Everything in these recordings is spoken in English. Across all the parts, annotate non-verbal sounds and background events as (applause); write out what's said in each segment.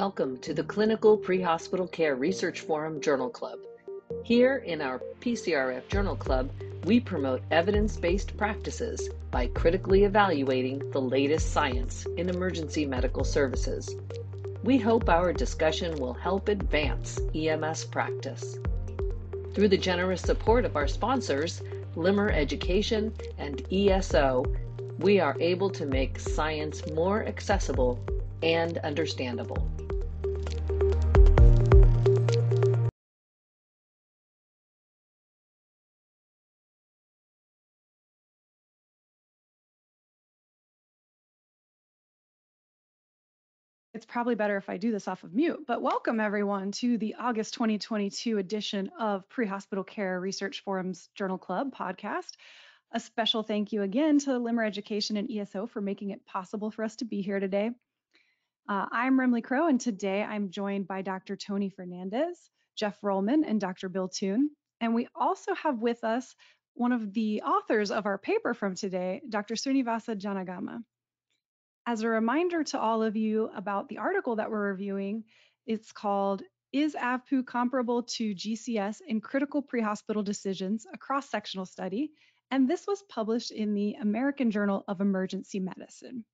Welcome to the Clinical Pre-Hospital Care Research Forum Journal Club. Here in our PCRF Journal Club, we promote evidence-based practices by critically evaluating the latest science in emergency medical services. We hope our discussion will help advance EMS practice. Through the generous support of our sponsors, Limmer Education and ESO, we are able to make science more accessible and understandable. It's probably better if I do this off of mute, but welcome everyone to the August 2022 edition of Pre-Hospital Care Research Forum's Journal Club podcast. A special thank you again to Limmer Education and ESO for making it possible for us to be here today. Uh, I'm Remle Crowe, and today I'm joined by Dr. Tony Fernandez, Jeff Rollman, and Dr. Bill Toon. And we also have with us one of the authors of our paper from today, Dr. Srinivasa Janagama. As a reminder to all of you about the article that we're reviewing, it's called Is AVPU Comparable to GCS in Critical Pre-Hospital Decisions, a cross-sectional study, and this was published in the American Journal of Emergency Medicine.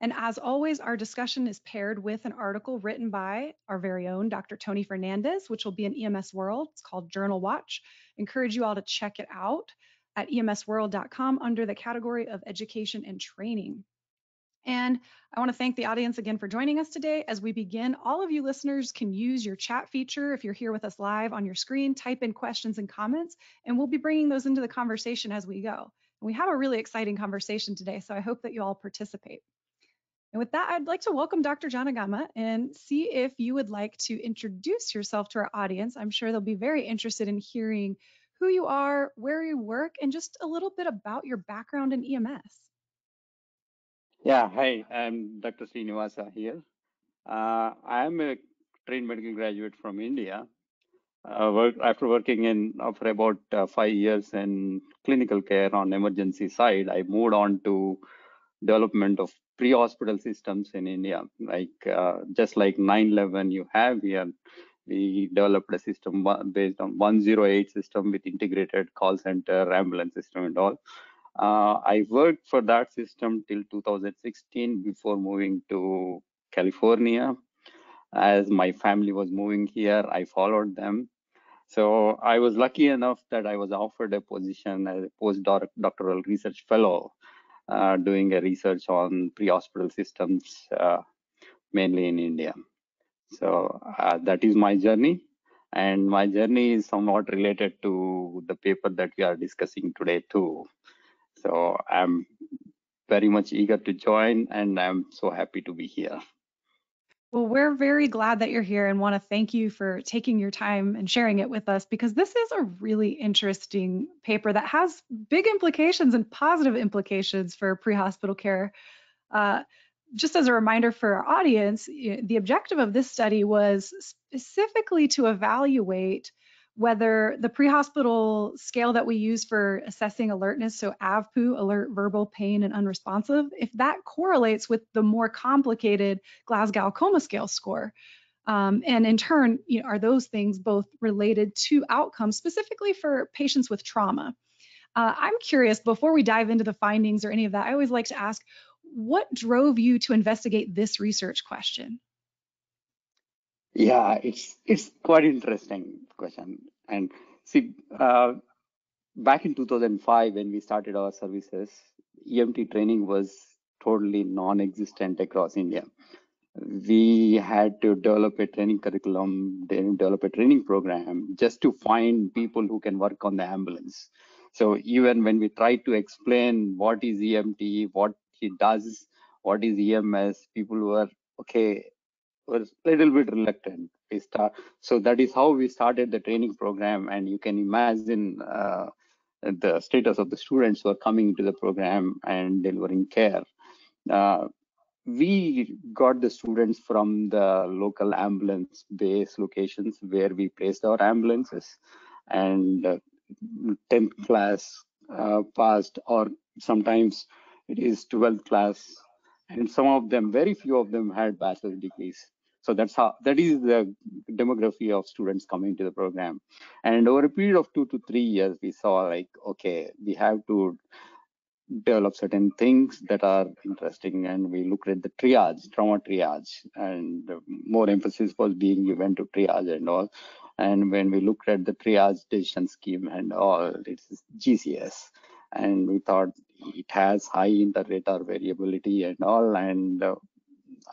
And as always, our discussion is paired with an article written by our very own Dr. Tony Fernandez, which will be in EMS World. It's called Journal Watch. Encourage you all to check it out at emsworld.com under the category of education and training. And I want to thank the audience again for joining us today. As we begin, all of you listeners can use your chat feature if you're here with us live on your screen, type in questions and comments, and we'll be bringing those into the conversation as we go. And we have a really exciting conversation today, so I hope that you all participate. And with that, I'd like to welcome Dr. Janagama and see if you would like to introduce yourself to our audience. I'm sure they'll be very interested in hearing who you are, where you work, and just a little bit about your background in EMS. Yeah, hi, I'm Dr. Srinivasa here. Uh, I am a trained medical graduate from India. Uh, work, after working in uh, for about uh, five years in clinical care on emergency side, I moved on to development of pre-hospital systems in India. Like uh, just like 911 you have here, we developed a system based on 108 system with integrated call center, ambulance system and all. Uh, I worked for that system till 2016 before moving to California. As my family was moving here, I followed them. So I was lucky enough that I was offered a position as a postdoctoral research fellow uh, doing a research on pre-hospital systems, uh, mainly in India. So uh, that is my journey. And my journey is somewhat related to the paper that we are discussing today too. So I'm very much eager to join and I'm so happy to be here. Well, we're very glad that you're here and want to thank you for taking your time and sharing it with us because this is a really interesting paper that has big implications and positive implications for pre hospital care. Uh, just as a reminder for our audience, the objective of this study was specifically to evaluate whether the pre-hospital scale that we use for assessing alertness, so AVPU, alert, verbal, pain, and unresponsive, if that correlates with the more complicated Glasgow Coma Scale score. Um, and in turn, you know, are those things both related to outcomes, specifically for patients with trauma? Uh, I'm curious, before we dive into the findings or any of that, I always like to ask, what drove you to investigate this research question? Yeah, it's it's quite interesting question. And see, uh, back in 2005 when we started our services, EMT training was totally non-existent across India. We had to develop a training curriculum, develop a training program just to find people who can work on the ambulance. So even when we try to explain what is EMT, what he does, what is EMS, people were okay, was a little bit reluctant. We start, so that is how we started the training program, and you can imagine uh, the status of the students who are coming into the program and delivering care. Uh, we got the students from the local ambulance base locations where we placed our ambulances, and uh, 10th class uh, passed, or sometimes it is 12th class and some of them, very few of them had bachelor degrees. So that's how that is the demography of students coming to the program. And over a period of two to three years, we saw like, okay, we have to develop certain things that are interesting. And we looked at the triage trauma triage and more emphasis was being given to triage and all. And when we looked at the triage decision scheme and all it's gcs and we thought it has high inter-rater variability and all. And uh,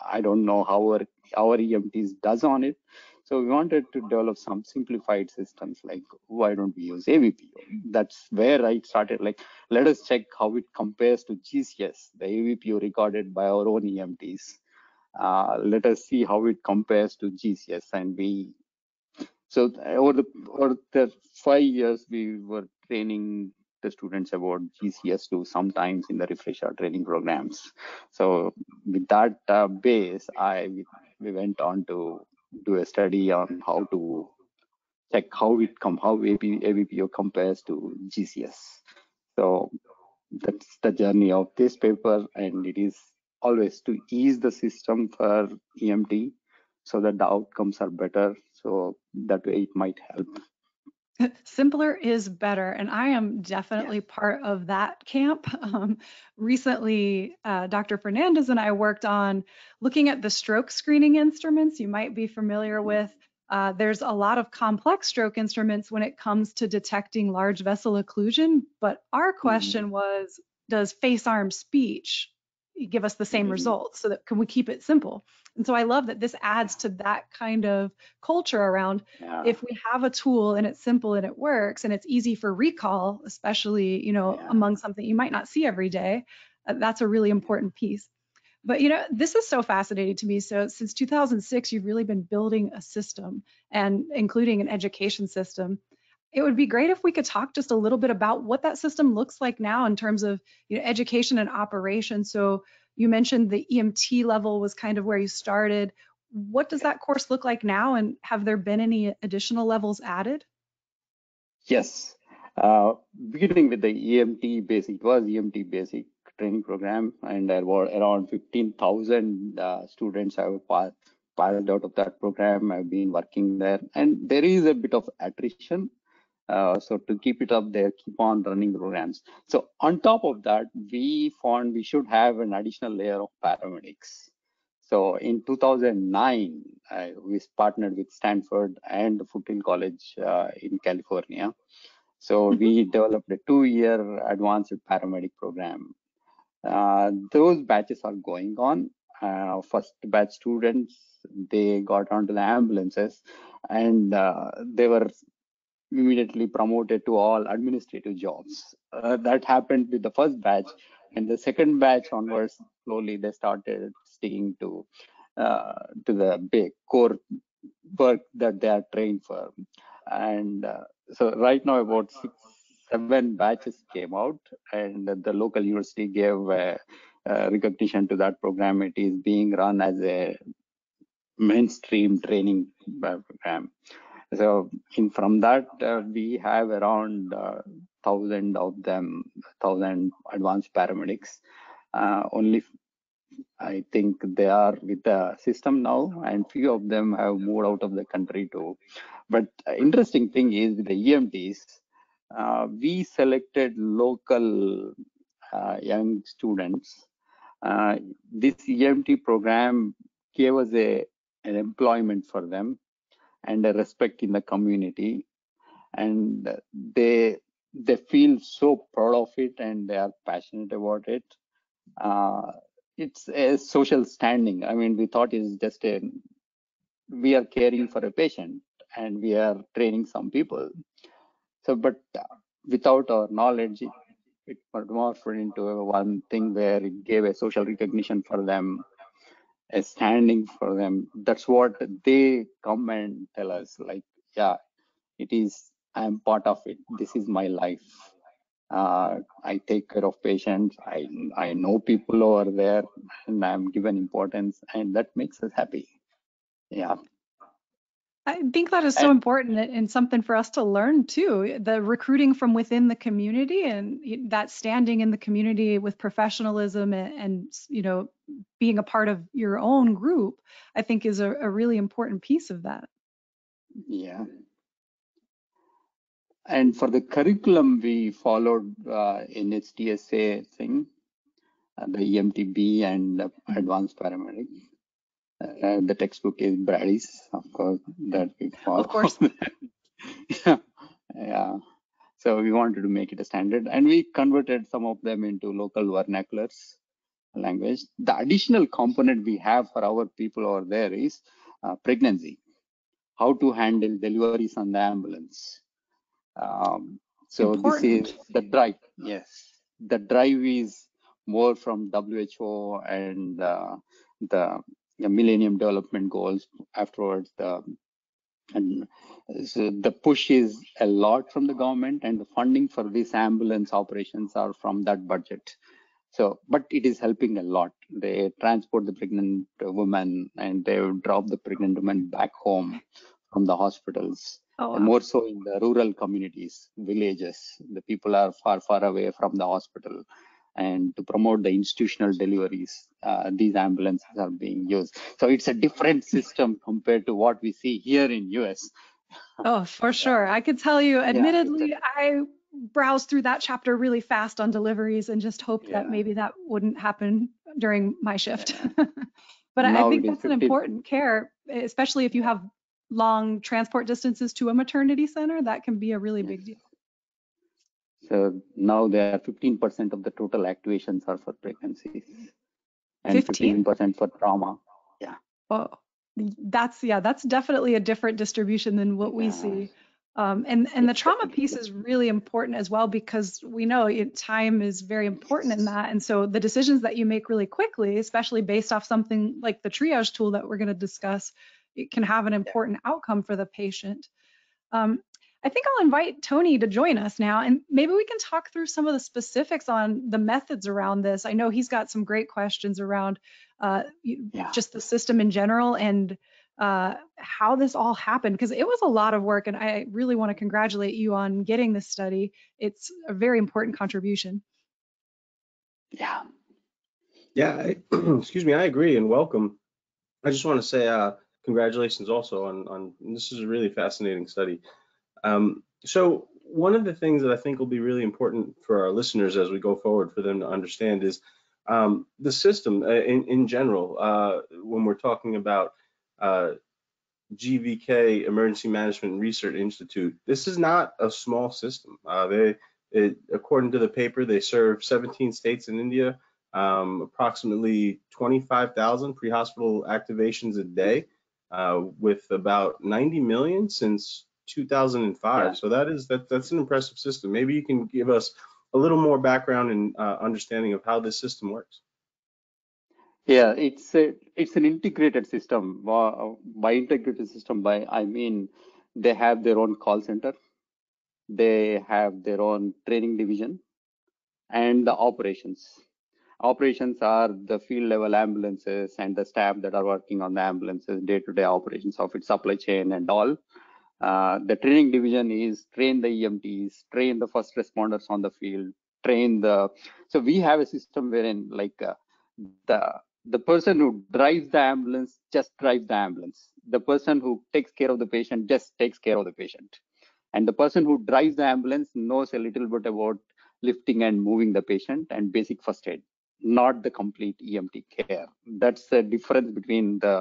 i don't know how our, our emts does on it so we wanted to develop some simplified systems like why don't we use AVPU? That's where I started like, let us check how it compares to GCS, the AVPU recorded by our own EMTs. Uh, let us see how it compares to GCS. And we, so over the, over the five years, we were training the students about GCS to sometimes in the refresher training programs. So with that uh, base, I we went on to do a study on how to check how it come how AP, AVPU compares to GCS. So that's the journey of this paper, and it is always to ease the system for EMT so that the outcomes are better. So that way it might help. (laughs) Simpler is better. And I am definitely part of that camp. (laughs) Um, recently, uh, Dr. Fernandez and I worked on looking at the stroke screening instruments you might be familiar mm-hmm. with. Uh, there's a lot of complex stroke instruments when it comes to detecting large vessel occlusion. But our mm-hmm. question mm-hmm. was Does face arm speech give us the same mm-hmm. results? So that can we keep it simple? And so I love that this adds to that kind of culture around yeah. if we have a tool and it's simple and it works and it's easy for recall, especially, you know, yeah. among something you might not see every day, uh, that's a really important piece. But you know, this is so fascinating to me. So since 2006, you've really been building a system and including an education system. It would be great if we could talk just a little bit about what that system looks like now in terms of you know, education and operation. So you mentioned the EMT level was kind of where you started. What does that course look like now, and have there been any additional levels added? Yes. Uh, beginning with the EMT basic, it was EMT basic training program, and there were around 15,000 uh, students have passed, passed out of that program. I've been working there, and there is a bit of attrition uh, so to keep it up there, keep on running programs. So on top of that, we found we should have an additional layer of paramedics. So in 2009, uh, we partnered with Stanford and Foothill College uh, in California. So mm-hmm. we developed a two-year advanced paramedic program. Uh, those batches are going on. Uh, first batch students, they got onto the ambulances and uh, they were immediately promoted to all administrative jobs. Uh, that happened with the first batch, and the second batch onwards, slowly they started sticking to uh, to the big core work that they are trained for. And uh, so right now, about six, seven batches came out, and the local university gave recognition to that program. It is being run as a mainstream training program. So in from that, uh, we have around uh, thousand of them, thousand advanced paramedics. Uh, only I think they are with the system now, and few of them have moved out of the country too. But interesting thing is with the EMTs, uh, we selected local uh, young students. Uh, this EMT program gave us a an employment for them and a respect in the community. And they they feel so proud of it and they are passionate about it. Uh, it's a social standing. I mean we thought it's just a we are caring for a patient and we are training some people. So but without our knowledge it, it morphed into one thing where it gave a social recognition for them standing for them. That's what they come and tell us like yeah it is i am part of it. This is my life. Uh, i take care of patients. I i know people over there and i'm given importance and that makes us happy. Yeah I think that is so And- important and- something for us to learn too. The recruiting from within the community and that standing in the community with professionalism and, and you know being a part of your own group, I think is a, a really important piece of that. Yeah. And for the curriculum, we followed uh, NHTSA thing, uh, the EMTB and uh, advanced paramedic. Uh, the textbook is Brady's, of course, that we follow. course. (laughs) yeah. yeah. So we wanted to make it a standard and we converted some of them into local vernaculars language. The additional component we have for our people over there is uh, pregnancy, how to handle deliveries on the ambulance. Um, so this is the drive. Yes, the drive is more from WHO and uh, the, the Millennium Development Goals. Afterwards, the and so the push is a lot from the government, and the funding for these ambulance operations are from that budget. So, but it is helping a lot. They transport the pregnant woman and they drop the pregnant woman back home from the hospitals Oh, wow. more so in the rural communities, villages. The people are far, far away from the hospital. And to promote the institutional deliveries, uh, these ambulances are being used. So it's a different system compared to what we see here in US. (laughs) Oh, for sure. I could tell you, admittedly, I browsed through that chapter really fast on deliveries and just hoped that maybe that wouldn't happen during my shift. (laughs) but I, I think that's an important care, especially if you have long transport distances to a maternity center. That can be a really big deal. So now they are 15% of the total activations are for pregnancies and 15? 15% for trauma. Yeah. Oh, that's yeah, that's definitely a different distribution than what we Yeah. see. Um, and and the trauma piece is really important as well because we know it, time is very important in that. And so the decisions that you make really quickly, especially based off something like the triage tool that we're going to discuss, it can have an important outcome for the patient. Um, I think I'll invite Tony to join us now, and maybe we can talk through some of the specifics on the methods around this. I know he's got some great questions around uh, Yeah. just the system in general and uh, how this all happened, because it was a lot of work, and I really want to congratulate you on getting this study. It's a very important contribution. Yeah. Yeah, I, (clears throat) excuse me, I agree and welcome. I just want to say uh, congratulations also on, on this is a really fascinating study. Um, so one of the things that I think will be really important for our listeners as we go forward for them to understand is um, the system uh, in, in general. Uh, when we're talking about uh, GVK Emergency Management Research Institute, this is not a small system. Uh, they, it, according to the paper, they serve 17 states in India um, approximately 25,000 pre-hospital activations a day, uh, with about 90 million since 2005. Yeah. So that is that that's an impressive system. Maybe you can give us a little more background and uh, understanding of how this system works. Yeah, it's a it's an integrated system. By by integrated system, by I mean they have their own call center, they have their own training division, and the operations. Operations are the field level ambulances and the staff that are working on the ambulances, day to day operations of its supply chain and all. Uh, the training division is train the EMTs, train the first responders on the field, train the. So we have a system wherein like uh, the the person who drives the ambulance just drives the ambulance. The person who takes care of the patient just takes care of the patient. And the person who drives the ambulance knows a little bit about lifting and moving the patient and basic first aid, not the complete EMT care. That's the difference between the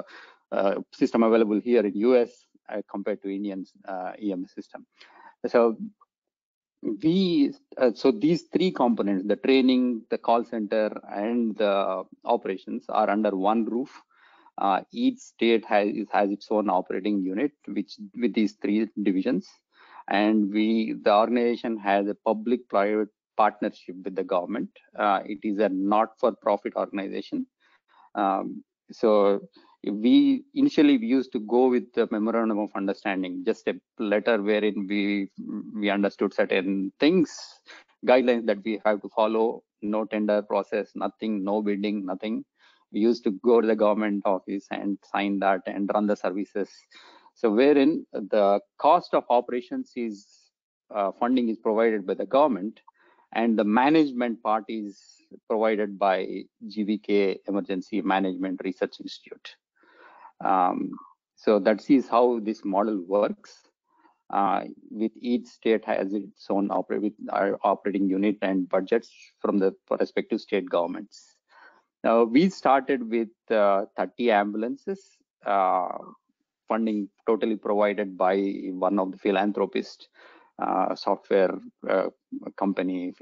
uh, system available here in US compared to Indian uh, EMS system. So we uh, so these three components the training the call center and the operations are under one roof. Uh, each state has has its own operating unit which with these three divisions. And we the organization has a public private partnership with the government. Uh, it is a not for profit organization. Um, so we initially we used to go with the memorandum of understanding just a letter wherein we we understood certain things guidelines that we have to follow no tender process nothing no bidding nothing we used to go to the government office and sign that and run the services So wherein the cost of operations is uh, funding is provided by the government and the management part is provided by GVK Emergency Management Research Institute. Um, so that is how this model works. Uh, with each state has its own our operating unit and budgets from the respective state governments. Now we started with uh, 30 ambulances, uh, funding totally provided by one of the philanthropists uh, software uh, company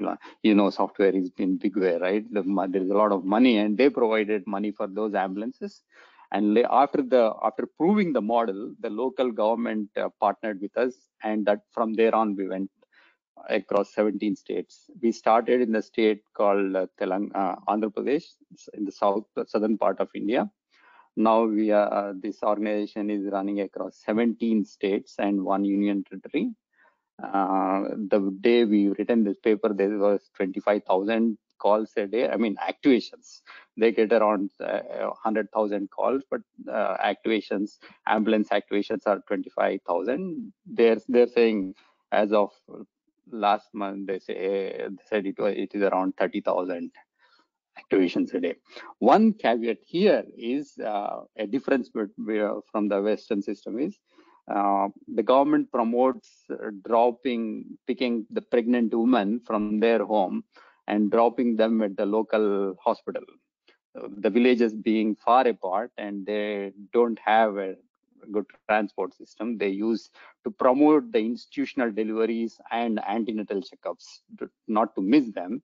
you know software is in big way right the, there's a lot of money and they provided money for those ambulances and after the after proving the model the local government uh, partnered with us and that from there on we went across 17 states. We started in the state called uh, Telang uh, andhra pradesh in the south southern part of india. Now we are uh, this organization is running across 17 states and one union territory. Uh, the day we written this paper, there was 25,000 calls a day. I mean, activations. They get around uh, 100,000 calls, but uh, activations, ambulance activations are 25,000. They're they're saying as of last month, they say they said it it is around 30,000 activations a day. One caveat here is uh, a difference from the Western system is uh, the government promotes dropping, picking the pregnant woman from their home and dropping them at the local hospital. Uh, the villages being far apart and they don't have a good transport system, they use to promote the institutional deliveries and antenatal checkups, not to miss them.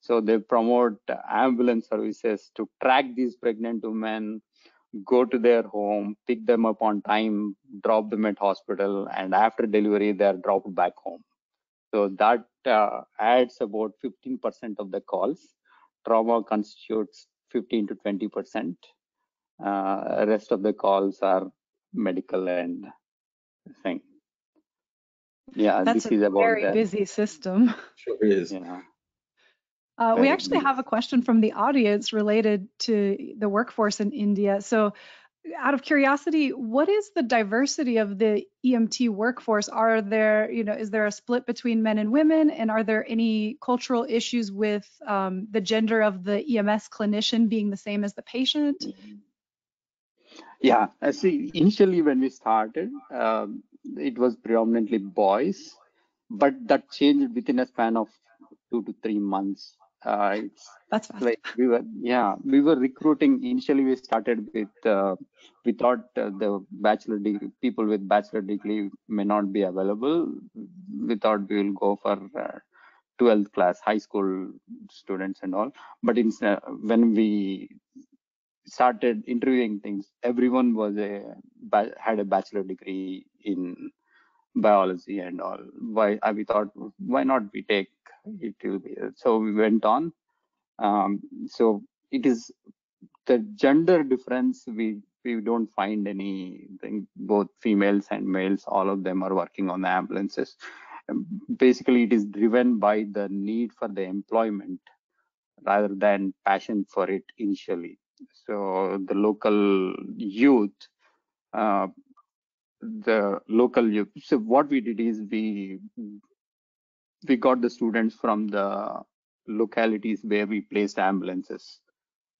So they promote ambulance services to track these pregnant women, go to their home, pick them up on time, drop them at hospital, and after delivery, they are dropped back home. So that uh, adds about 15% of the calls. Trauma constitutes 15 to 20%. Uh, rest of the calls are medical and thing. Yeah, That's this is about a very that. busy system. Sure is. Yeah. Uh, we actually have a question from the audience related to the workforce in India. So, out of curiosity, what is the diversity of the EMT workforce? Are there, you know, is there a split between men and women? And are there any cultural issues with um, the gender of the EMS clinician being the same as the patient? Yeah, I see. Initially, when we started, um, it was predominantly boys, but that changed within a span of two to three months uh, That's fast. like we were yeah we were recruiting initially we started with uh, we thought uh, the bachelor degree people with bachelor degree may not be available we thought we will go for 12th uh, class high school students and all but in, uh, when we started interviewing things everyone was a had a bachelor degree in biology and all. Why we thought why not we take it will be so we went on. Um, so it is the gender difference we we don't find anything. Both females and males all of them are working on the ambulances. Um, basically it is driven by the need for the employment rather than passion for it initially. So the local youth uh, the local so what we did is we we got the students from the localities where we placed ambulances.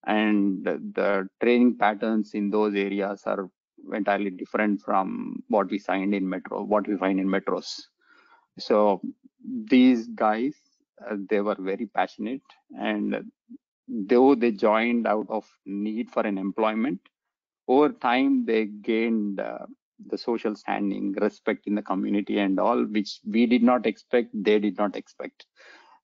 And the, training patterns in those areas are entirely different from what we find in metro what we find in metros. So these guys uh, they were very passionate and though they joined out of need for an employment over time they gained uh, the social standing, respect in the community, and all, which we did not expect, they did not expect.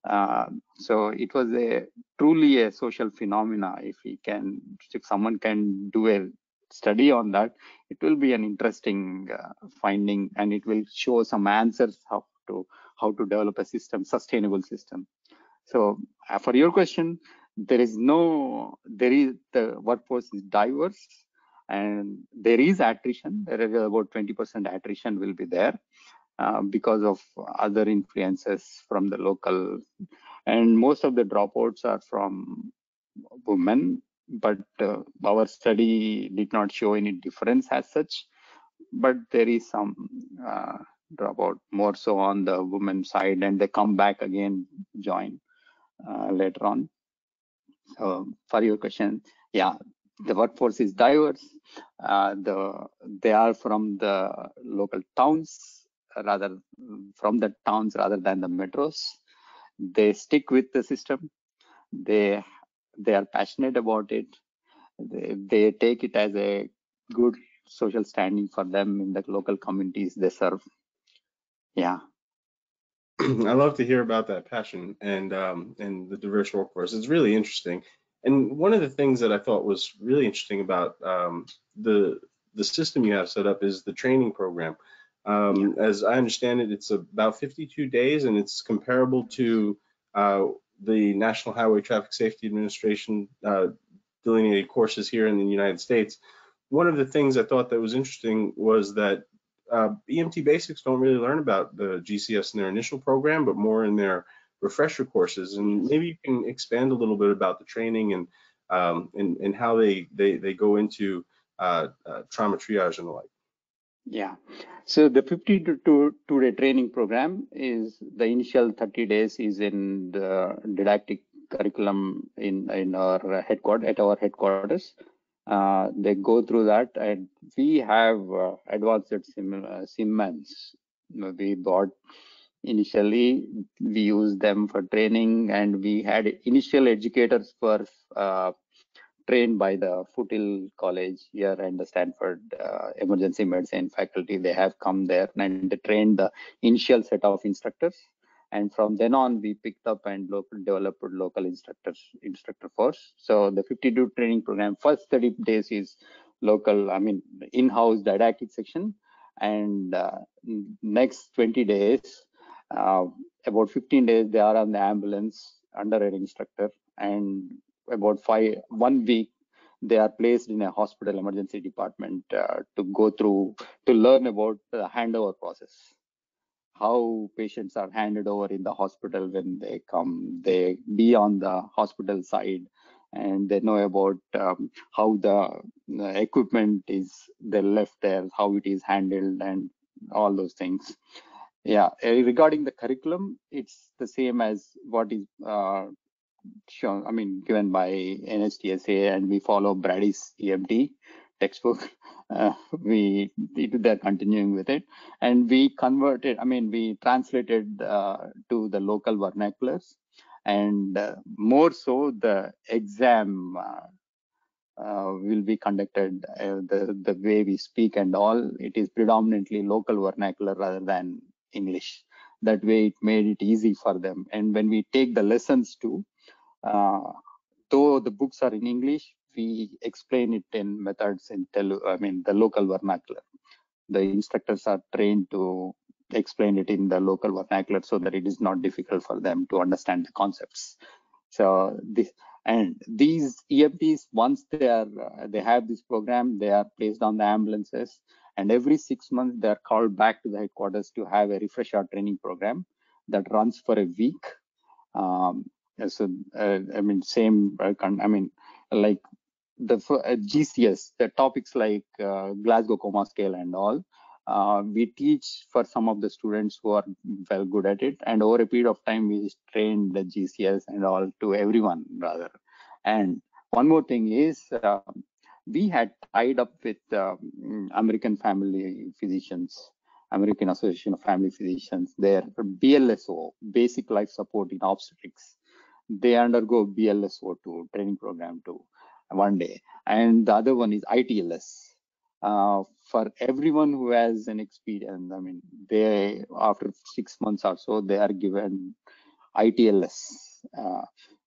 Uh, so it was a truly a social phenomena. If we can, if someone can do a study on that, it will be an interesting uh, finding, and it will show some answers how to how to develop a system, sustainable system. So uh, for your question, there is no, there is the workforce is diverse and there is attrition. There is about 20% attrition will be there uh, because of other influences from the local. And most of the dropouts are from women but uh, our study did not show any difference as such. But there is some uh, dropout more so on the women side, and they come back again, join uh, later on. So for your question, yeah, the workforce is diverse. Uh, the they are from the local towns rather from the towns rather than the metros. They stick with the system. They they are passionate about it. They, they take it as a good social standing for them in the local communities they serve. Yeah. (clears throat) I love to hear about that passion and um, and the diverse workforce. It's really interesting. And one of the things that I thought was really interesting about um, the the system you have set up is the training program. Um, yeah. As I understand it, it's about 52 days, and it's comparable to uh, the National Highway Traffic Safety Administration uh, delineated courses here in the United States. One of the things I thought that was interesting was that uh, EMT basics don't really learn about the GCS in their initial program, but more in their refresher courses. And maybe you can expand a little bit about the training and um, and, and how they, they, they go into uh, uh, trauma triage and the like. Yeah. So the 50 to two, two day training program is the initial 30 days is in the didactic curriculum in in our headquarters at our headquarters. Uh, they go through that, and we have uh, advanced sim, uh, Siemens. We bought initially. We used them for training, and we had initial educators for uh, trained by the Foothill College here and the Stanford uh, Emergency Medicine faculty. They have come there and they trained the initial set of instructors and from then on we picked up and local developed local instructors instructor force so the 52 training program first 30 days is local i mean in-house didactic section and uh, next 20 days uh, about 15 days they are on the ambulance under an instructor and about five one week they are placed in a hospital emergency department uh, to go through to learn about the handover process how patients are handed over in the hospital when they come. They be on the hospital side and they know about um, how the, the equipment is they left there, how it is handled, and all those things. Yeah, eh, regarding the curriculum, it's the same as what is uh, shown. I mean, given by NHTSA, and we follow Brady's EMT textbook (laughs) uh, we they're continuing with it and we converted i mean we translated uh, to the local vernaculars and uh, more so the exam uh, uh, will be conducted uh, the the way we speak and all it is predominantly local vernacular rather than english that way it made it easy for them and when we take the lessons too though the books are in english we explain it in methods in Telugu, I mean, the local vernacular. The instructors are trained to explain it in the local vernacular so that it is not difficult for them to understand the concepts. So this and these EMTs, once they are uh, they have this program, they are placed on the ambulances, and every six months they are called back to the headquarters to have a refresher training program that runs for a week. Um, so uh, I mean, same. Uh, I mean, like the uh, GCS, the topics like uh, Glasgow Coma Scale and all, uh, we teach for some of the students who are well good at it. And over a period of time, we train the GCS and all to everyone rather. And one more thing is uh, we had tied up with uh, American Family Physicians, American Association of Family Physicians, their BLSO, Basic Life Support in Obstetrics. They undergo BLSO2 training program too one day. And the other one is itls uh, for everyone who has an experience i mean they after six months or so they are given itls uh,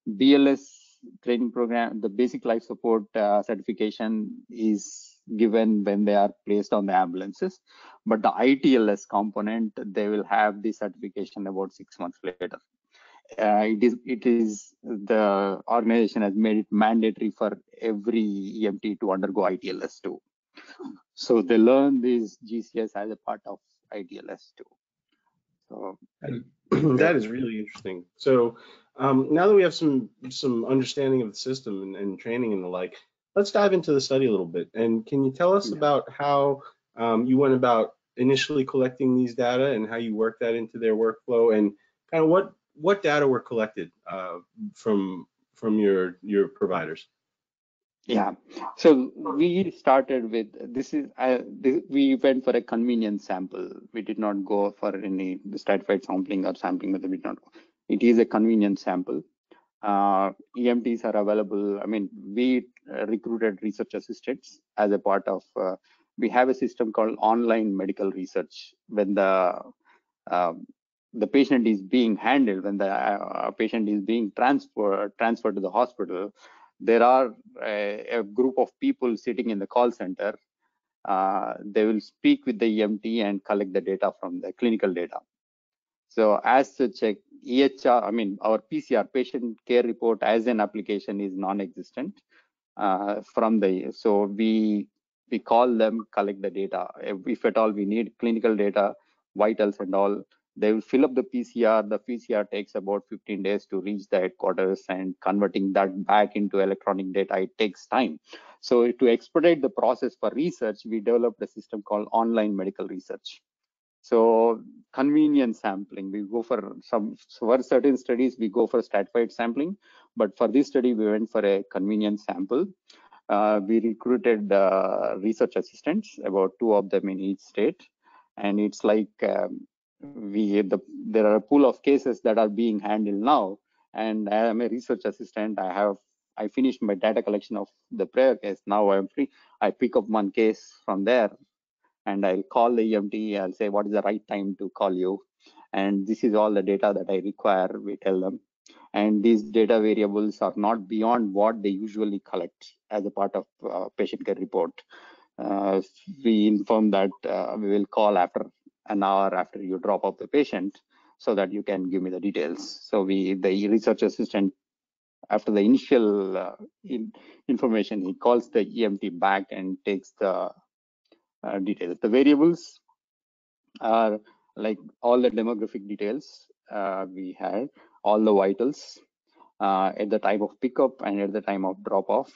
bls training program the basic life support uh, certification is given when they are placed on the ambulances but the itls component they will have the certification about six months later uh, it is it is the organization has made it mandatory for every EMT to undergo ITLS too. So they learn this GCS as a part of ITLS too. So (clears throat) that is really interesting. So um, now that we have some some understanding of the system and, and, training and the like, let's dive into the study a little bit. And can you tell us yeah. about how um, you went about initially collecting these data and how you work that into their workflow and kind of what what data were collected uh, from from your your providers. Yeah, so we started with this is uh, this, we went for a convenience sample. We did not go for any stratified sampling or sampling method. We did not. It is a convenient sample. Uh, EMTs are available. I mean, we uh, recruited research assistants as a part of. Uh, we have a system called online medical research. When the um, the patient is being handled, when the uh, patient is being transferred transferred to the hospital, there are a, a, group of people sitting in the call center. Uh, they will speak with the EMT and collect the data from the clinical data. So as such, a EHR, I mean, our PCR patient care report as an application is non-existent uh, from the, so we we call them, collect the data. If at all we need clinical data, vitals and all, they will fill up the PCR. The PCR takes about 15 days to reach the headquarters and converting that back into electronic data, it takes time. So to expedite the process for research, we developed a system called online medical research. So convenience sampling, we go for some, for certain studies, we go for stratified sampling, but for this study, we went for a convenience sample. Uh, we recruited uh, research assistants, about two of them in each state. And it's like um, we the, there are a pool of cases that are being handled now. And i am a research assistant. I have i finished my data collection of the prayer case. Now i'm free. I pick up one case from there and i'll call the emt i'll say what is the right time to call you? And this is all the data that i require we tell them. And these data variables are not beyond what they usually collect as a part of uh, patient care report. Uh, we inform that uh, we will call after an hour after you drop off the patient so that you can give me the details. So we, the research assistant, after the initial uh, in, information, he calls the EMT back and takes the uh, details. The variables are like all the demographic details uh, we had, all the vitals uh, at the time of pickup and at the time of drop off,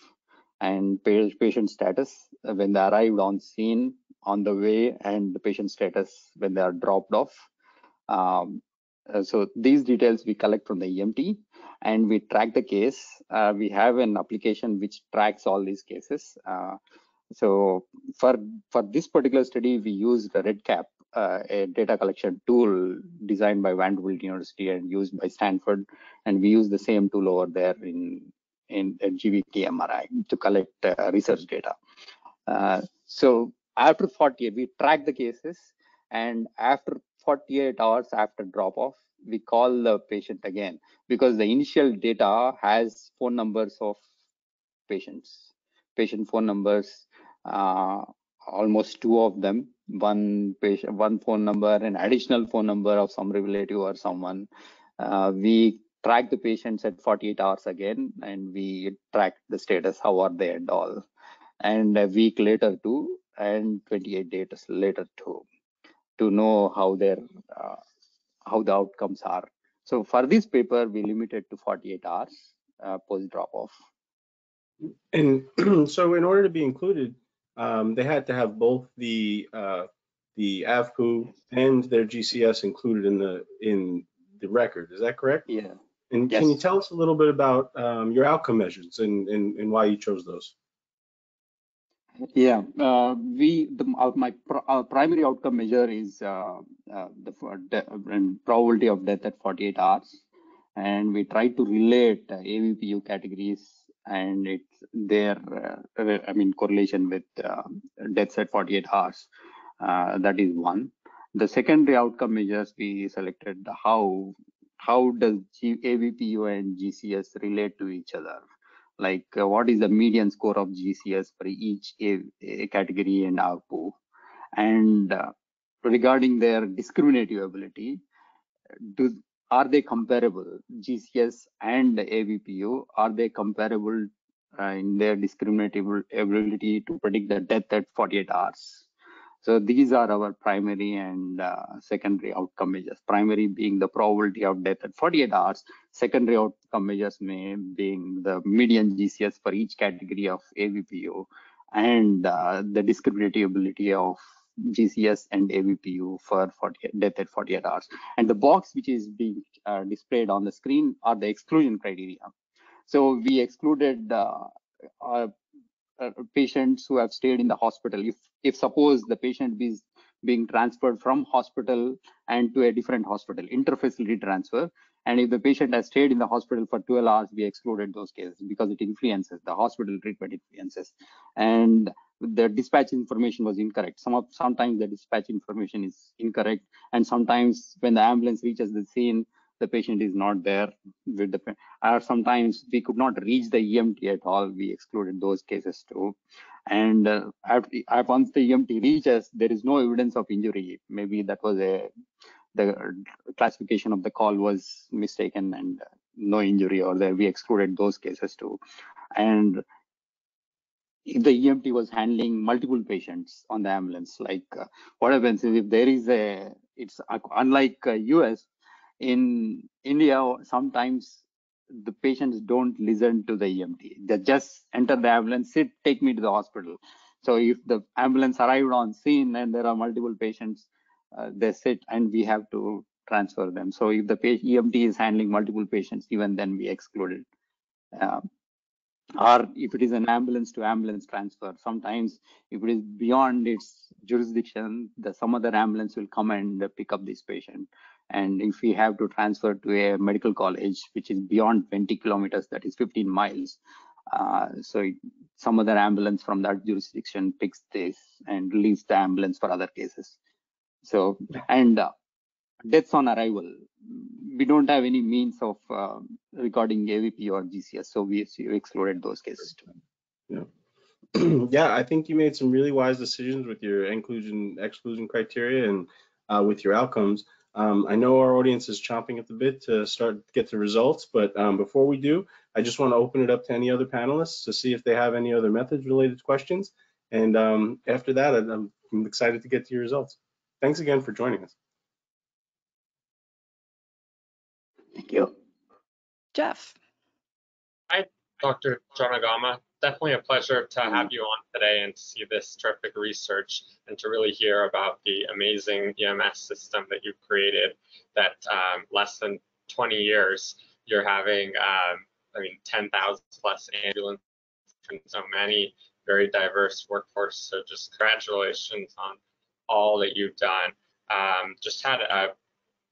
and patient status when they arrived on scene on the way and the patient status when they are dropped off. Um, uh, so these details we collect from the EMT and we track the case. Uh, we have an application which tracks all these cases. So for for this particular study, we used REDCap, uh, a data collection tool designed by Vanderbilt University and used by Stanford, and we use the same tool over there in in, GVK EMRI to collect uh, research data. Uh, so after 48 we track the cases and after 48 hours after drop off we call the patient again because the initial data has phone numbers of patients patient phone numbers almost two of them one patient one phone number an additional phone number of some relative or someone uh, we track the patients at 48 hours again and we track the status how are they and all and a week later too and 28 days later too to know how their uh, how the outcomes are. So for this paper, we limited to 48 hours uh, post drop off. And (clears throat) so, in order to be included, um, they had to have both the uh, the AVPU and their GCS included in the in the record. Is that correct? Yeah. And yes. can you tell us a little bit about um, your outcome measures and, and, and why you chose those? Yeah, uh, we the uh, my pr our primary outcome measure is uh, uh the probability of death at 48 hours, and we try to relate uh, AVPU categories and it's their uh, I mean correlation with deaths at 48 hours. that is one. The secondary outcome measures we selected how how does G AVPU and GCS relate to each other like uh, what is the median score of GCS for each a, a category and AVPU. And uh, regarding their discriminative ability, do are they comparable? GCS and AVPU, are they comparable uh, in their discriminative ability to predict the death at 48 hours? So these are our primary and uh, secondary outcome measures. Primary being the probability of death at 48 hours. Secondary outcome measures may being the median GCS for each category of AVPU and uh, the ability of GCS and AVPU for 40, death at 48 hours. And the box which is being uh, displayed on the screen are the exclusion criteria. So we excluded uh, uh, patients who have stayed in the hospital. If, if suppose the patient is being transferred from hospital and to a different hospital, interfacility transfer, and if the patient has stayed in the hospital for 12 hours, we excluded those cases because it influences the hospital treatment influences. And the dispatch information was incorrect. Some of sometimes the dispatch information is incorrect, and sometimes when the ambulance reaches the scene, the patient is not there with the or sometimes we could not reach the EMT at all. We excluded those cases too. And uh, after, once the EMT reaches, there is no evidence of injury. Maybe that was a the classification of the call was mistaken and no injury or there we excluded those cases too. And if the EMT was handling multiple patients on the ambulance, like uh, what happens is if there is a, it's uh, unlike uh, US, in India, sometimes the patients don't listen to the EMT. They just enter the ambulance, sit, take me to the hospital. So if the ambulance arrived on scene and there are multiple patients, uh, they sit and we have to transfer them. So if the EMT is handling multiple patients, even then we exclude it. Uh, or if it is an ambulance to ambulance transfer, sometimes if it is beyond its jurisdiction, the some other ambulance will come and pick up this patient. And if we have to transfer to a medical college, which is beyond 20 kilometers, that is 15 miles, uh, so it, some other ambulance from that jurisdiction picks this and leaves the ambulance for other cases. So, and uh, deaths on arrival, we don't have any means of uh, recording AVPU or GCS, so we excluded those cases too. Yeah. (clears throat) yeah, I think you made some really wise decisions with your inclusion exclusion criteria and uh, with your outcomes. Um, I know our audience is chomping at the bit to start get the results, but um, before we do, I just want to open it up to any other panelists to see if they have any other methods related questions. And um, after that, I'm, I'm excited to get to your results. Thanks again for joining us. Thank you. Jeff. Hi, Dr. Janagama. Definitely a pleasure to have you on today and to see this terrific research and to really hear about the amazing EMS system that you've created that um, less than 20 years you're having, um, I mean, 10,000 plus ambulances and so many very diverse workforce. So just congratulations on all that you've done. Um, just had a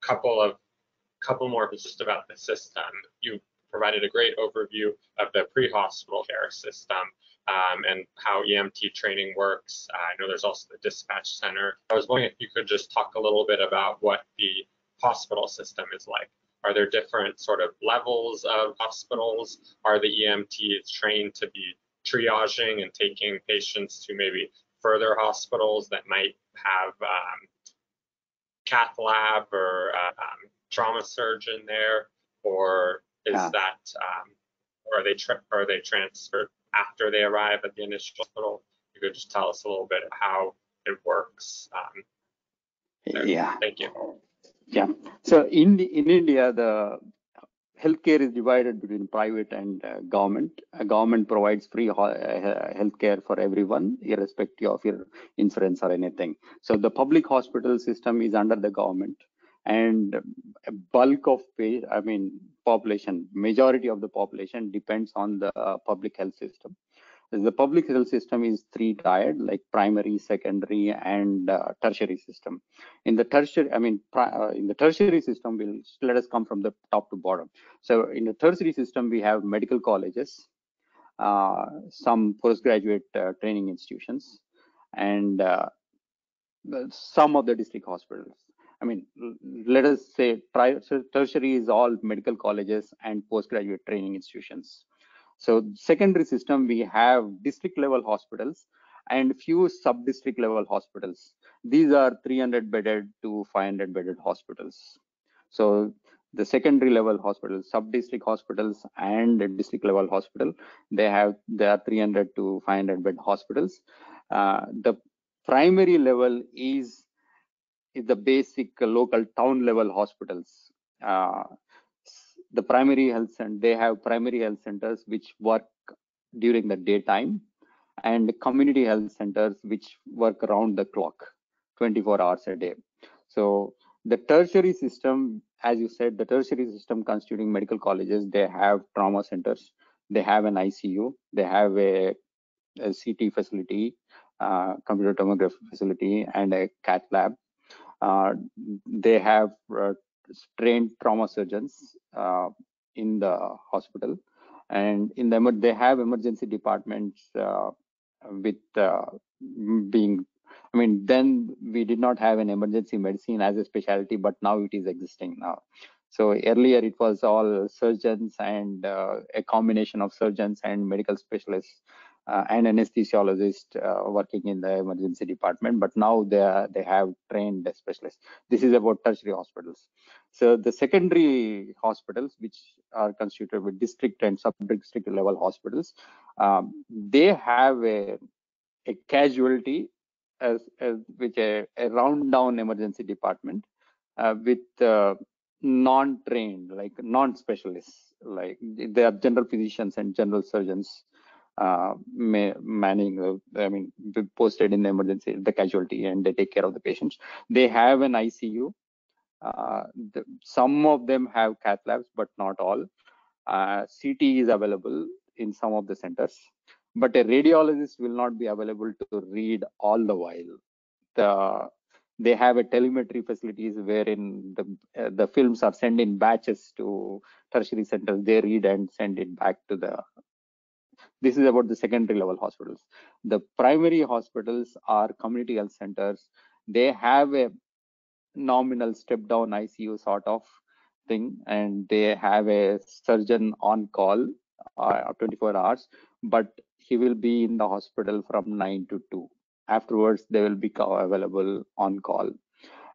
couple of couple more just about the system. You provided a great overview of the pre-hospital care system um, and how EMT training works. Uh, I know there's also the dispatch center. I was wondering if you could just talk a little bit about what the hospital system is like. Are there different sort of levels of hospitals? Are the EMTs trained to be triaging and taking patients to maybe further hospitals that might have um, cath lab or uh, um, trauma surgeon there, or is yeah. that um, or are they are they transferred after they arrive at the initial hospital? You could just tell us a little bit how it works. Um, yeah. Thank you. Yeah. So in the, in India, the healthcare is divided between private and uh, government. Uh, government provides free uh, healthcare for everyone, irrespective of your insurance or anything. So the public hospital system is under the government, and a bulk of pay, I mean population, majority of the population depends on the uh, public health system. The public health system is three tiered like primary secondary and uh, tertiary system. In the tertiary i mean uh, in the tertiary system we'll let us come from the top to bottom. So in the tertiary system we have medical colleges uh, some postgraduate uh, training institutions and uh, some of the district hospitals i mean let us say tertiary is all medical colleges and postgraduate training institutions so secondary system, we have district level hospitals and few sub-district level hospitals. These are 300 bedded to 500 bedded hospitals. So the secondary level hospitals, sub-district hospitals and district level hospital, they have they are 300 to 500 bed hospitals. Uh, the primary level is, is the basic local town level hospitals. Uh, the primary health center they have primary health centers which work during the daytime and community health centers which work around the clock 24 hours a day. So the tertiary system, as you said, the tertiary system constituting medical colleges, they have trauma centers, they have an ICU, they have a, a CT facility, uh, computer tomography facility, and a cath lab. Uh, they have uh, trained trauma surgeons uh, in the hospital, and in the they have emergency departments with being I mean, then we did not have an emergency medicine as a specialty, but now it is existing now. So earlier it was all surgeons and uh, a combination of surgeons and medical specialists uh, and anesthesiologists uh, working in the emergency department. But now they are, they have trained specialists. This is about tertiary hospitals. So the secondary hospitals, which are constituted with district and sub-district level hospitals, um, they have a, a casualty as, as which a, a round down emergency department uh, with uh, non-trained, like non-specialists, like they are general physicians and general surgeons uh, manning, I mean, posted in the emergency, the casualty, and they take care of the patients. They have an ICU. Uh, the, some of them have cath labs, but not all. Uh, CT is available in some of the centers but a radiologist will not be available to read all the while. The, they have a telemetry facilities wherein the uh, the films are sent in batches to tertiary centers. They read and send it back to the. This is about the secondary level hospitals. The primary hospitals are community health centers. They have a nominal step down ICU sort of thing, and they have a surgeon on call uh, 24 hours, but he will be in the hospital from 9 to 2 afterwards they will be available on call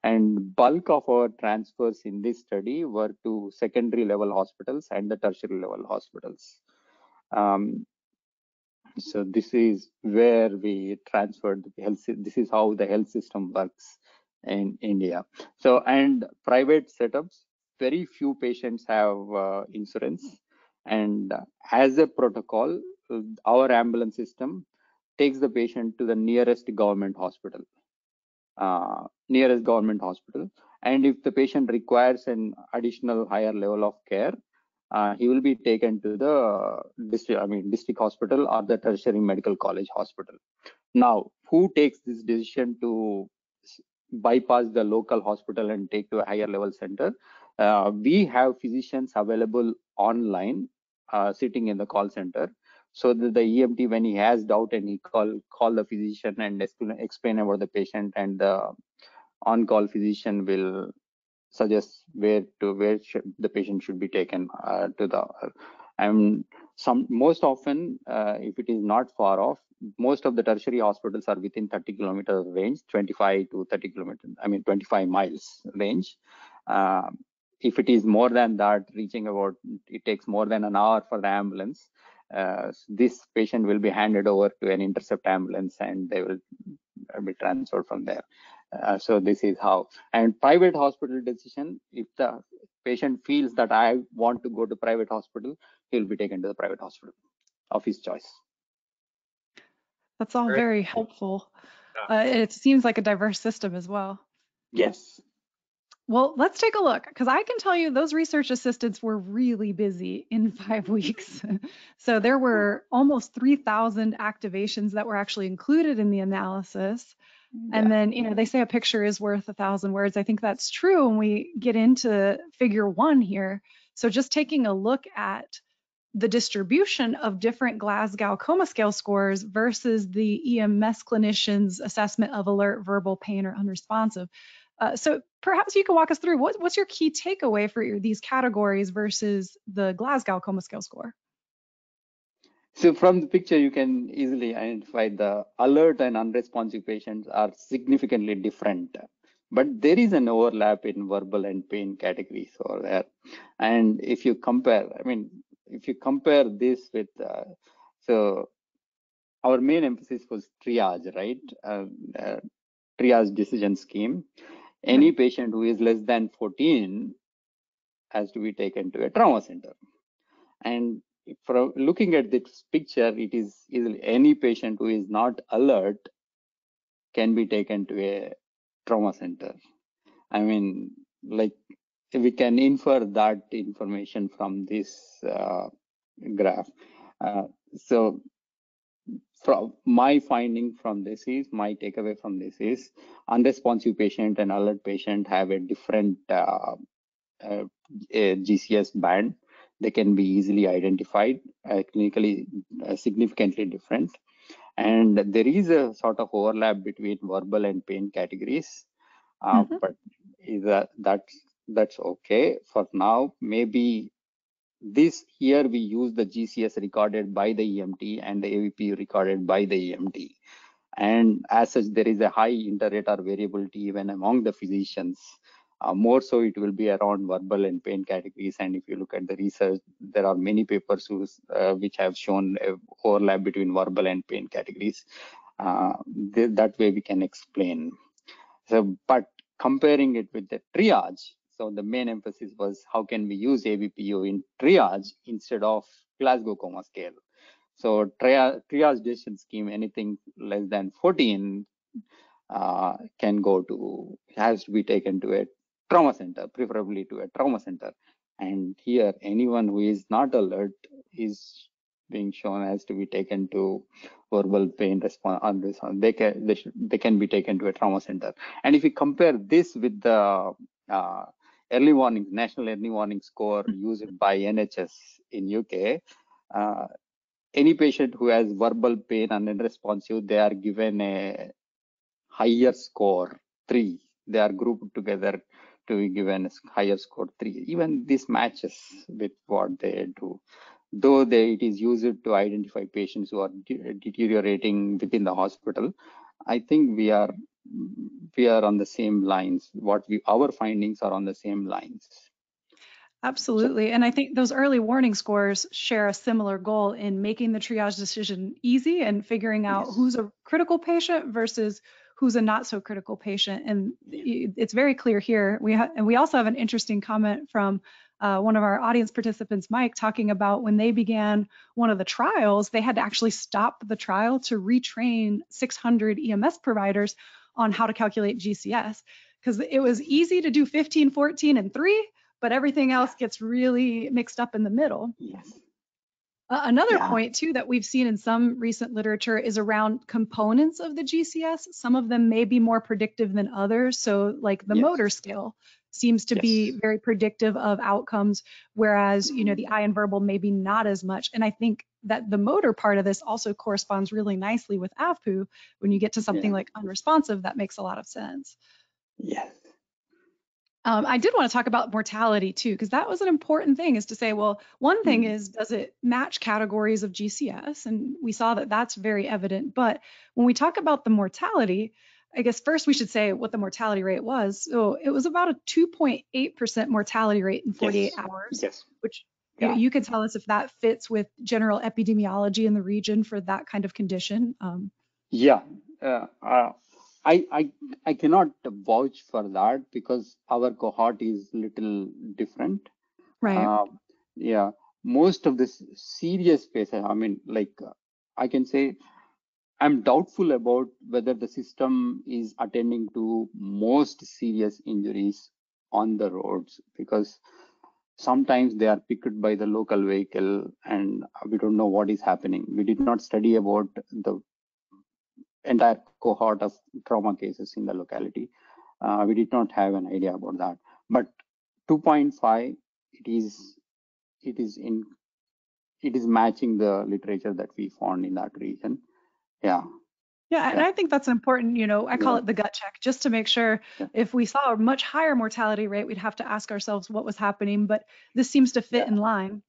and bulk of our transfers in this study were to secondary level hospitals and the tertiary level hospitals um, so this is where we transferred the health this is how the health system works in india so and private setups very few patients have uh, insurance and as a protocol our ambulance system takes the patient to the nearest government hospital, uh, nearest government hospital. And if the patient requires an additional higher level of care, uh, he will be taken to the district, I mean, district hospital or the tertiary medical college hospital. Now, who takes this decision to bypass the local hospital and take to a higher level center? Uh, we have physicians available online, uh, sitting in the call center so that the EMT, when he has doubt and he call call the physician and explain, explain about the patient, and the on-call physician will suggest where to where the patient should be taken uh, to the. And some most often, uh, if it is not far off, most of the tertiary hospitals are within 30 kilometer range, 25 to 30 kilometers. I mean 25 miles range. Uh, if it is more than that, reaching about, it takes more than an hour for the ambulance uh, this patient will be handed over to an intercept ambulance and they will be transferred from there. Uh, so this is how. And private hospital decision, if the patient feels that I want to go to private hospital, he'll be taken to the private hospital of his choice. That's all very helpful. Uh, it seems like a diverse system as well. Yes. Well, let's take a look because I can tell you those research assistants were really busy in (laughs) five weeks. so there were almost 3,000 activations that were actually included in the analysis. Yeah. And then, you know, they say a picture is worth a thousand words. I think that's true when we get into figure one here. So just taking a look at the distribution of different Glasgow coma scale scores versus the EMS clinician's assessment of alert, verbal, pain, or unresponsive. Uh, so perhaps you can walk us through what, what's your key takeaway for your, these categories versus the Glasgow Coma Scale score? So from the picture, you can easily identify the alert and unresponsive patients are significantly different, but there is an overlap in verbal and pain categories over there. And if you compare, I mean, if you compare this with, uh, so our main emphasis was triage, right? Uh, uh, triage decision scheme any patient who is less than 14 has to be taken to a trauma center. And from looking at this picture, it is easily any patient who is not alert can be taken to a trauma center. I mean, like we can infer that information from this uh, graph. Uh, so from my finding from this is my takeaway from this is unresponsive patient and alert patient have a different uh, uh, GCS band. They can be easily identified, uh, clinically uh, significantly different. And there is a sort of overlap between verbal and pain categories, uh, mm-hmm. but that, that's that's okay for now. Maybe this here we use the GCS recorded by the EMT and the AVPU recorded by the EMT. And as such, there is a high inter-rater variability even among the physicians. Uh, more so, it will be around verbal and pain categories. And if you look at the research, there are many papers uh, which have shown overlap between verbal and pain categories. Uh, th that way we can explain. So, but comparing it with the triage, so the main emphasis was how can we use AVPU in triage instead of Glasgow Coma Scale. So triage, triage decision scheme, anything less than 14 uh, can go to, has to be taken to a trauma center, preferably to a trauma center. And here, anyone who is not alert is being shown as to be taken to verbal pain response they can they, should, they can be taken to a trauma center and if we compare this with the uh, early warning, national early warning score mm-hmm. used by NHS in UK, uh, any patient who has verbal pain and unresponsive, they are given a higher score three. They are grouped together to be given a higher score three. Even this matches with what they do. Though they, it is used to identify patients who are de deteriorating within the hospital, I think we are we are on the same lines. What we our findings are on the same lines. Absolutely. And I think those early warning scores share a similar goal in making the triage decision easy and figuring out yes. who's a critical patient versus who's a not so critical patient. And it's very clear here. We and we also have an interesting comment from uh, one of our audience participants, Mike, talking about when they began one of the trials, they had to actually stop the trial to retrain 600 EMS providers on how to calculate GCS because it was easy to do 15, 14, and 3, but everything else gets really mixed up in the middle. Yes. Uh, another yeah. point too that we've seen in some recent literature is around components of the GCS. Some of them may be more predictive than others. So like the yes. motor skill seems to yes. be very predictive of outcomes, whereas you know the eye and verbal maybe not as much. And I think that the motor part of this also corresponds really nicely with AVPU. When you get to something yeah. like unresponsive, that makes a lot of sense. Yes. Um, I did want to talk about mortality too, because that was an important thing is to say, well, one thing mm. is, does it match categories of GCS? And we saw that that's very evident. But when we talk about the mortality, I guess first we should say what the mortality rate was. So it was about a 2.8% mortality rate in 48 yes. hours, yes. which yeah. you, can tell us if that fits with general epidemiology in the region for that kind of condition. Um, yeah, uh, uh, I, I I cannot vouch for that because our cohort is little different. Right. Uh, yeah, most of this serious cases. I mean, like I can say I'm doubtful about whether the system is attending to most serious injuries on the roads because sometimes they are picked by the local vehicle and we don't know what is happening. We did not study about the entire cohort of trauma cases in the locality. Uh, we did not have an idea about that. But 2.5, it is it is in it is matching the literature that we found in that region. Yeah. Yeah, and I think that's important, you know, I call yeah. it the gut check, just to make sure yeah. if we saw a much higher mortality rate, we'd have to ask ourselves what was happening, but this seems to fit yeah. in line.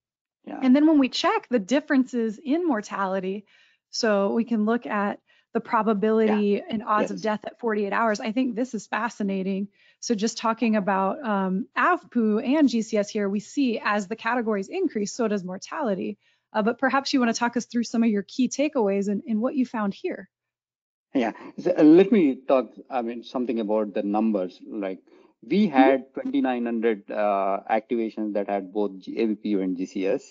Yeah. And then when we check the differences in mortality, so we can look at the probability and odds yes. of death at 48 hours, I think this is fascinating. So just talking about um, AVPU and GCS here, we see as the categories increase, so does mortality. Uh, but perhaps you want to talk us through some of your key takeaways and, and what you found here. Yeah, so, uh, let me talk. I mean, something about the numbers. Like we mm-hmm. had 2,900 uh, activations that had both AVPU and GCS.